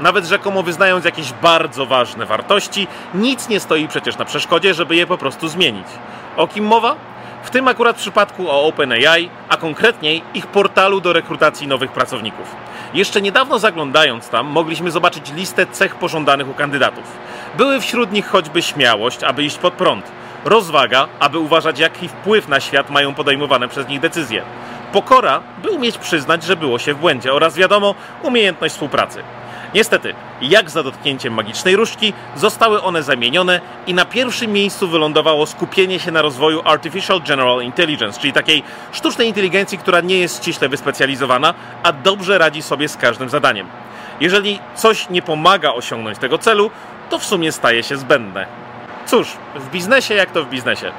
Nawet rzekomo wyznając jakieś bardzo ważne wartości, nic nie stoi przecież na przeszkodzie, żeby je po prostu zmienić. O kim mowa? W tym akurat przypadku o OpenAI, a konkretniej ich portalu do rekrutacji nowych pracowników. Jeszcze niedawno zaglądając tam, mogliśmy zobaczyć listę cech pożądanych u kandydatów. Były wśród nich choćby śmiałość, aby iść pod prąd, rozwaga, aby uważać, jaki wpływ na świat mają podejmowane przez nich decyzje, pokora, by umieć przyznać, że było się w błędzie, oraz wiadomo, umiejętność współpracy. Niestety, jak za dotknięciem magicznej różdżki, zostały one zamienione i na pierwszym miejscu wylądowało skupienie się na rozwoju Artificial General Intelligence, czyli takiej sztucznej inteligencji, która nie jest ściśle wyspecjalizowana, a dobrze radzi sobie z każdym zadaniem. Jeżeli coś nie pomaga osiągnąć tego celu, to w sumie staje się zbędne. Cóż, w biznesie jak to w biznesie.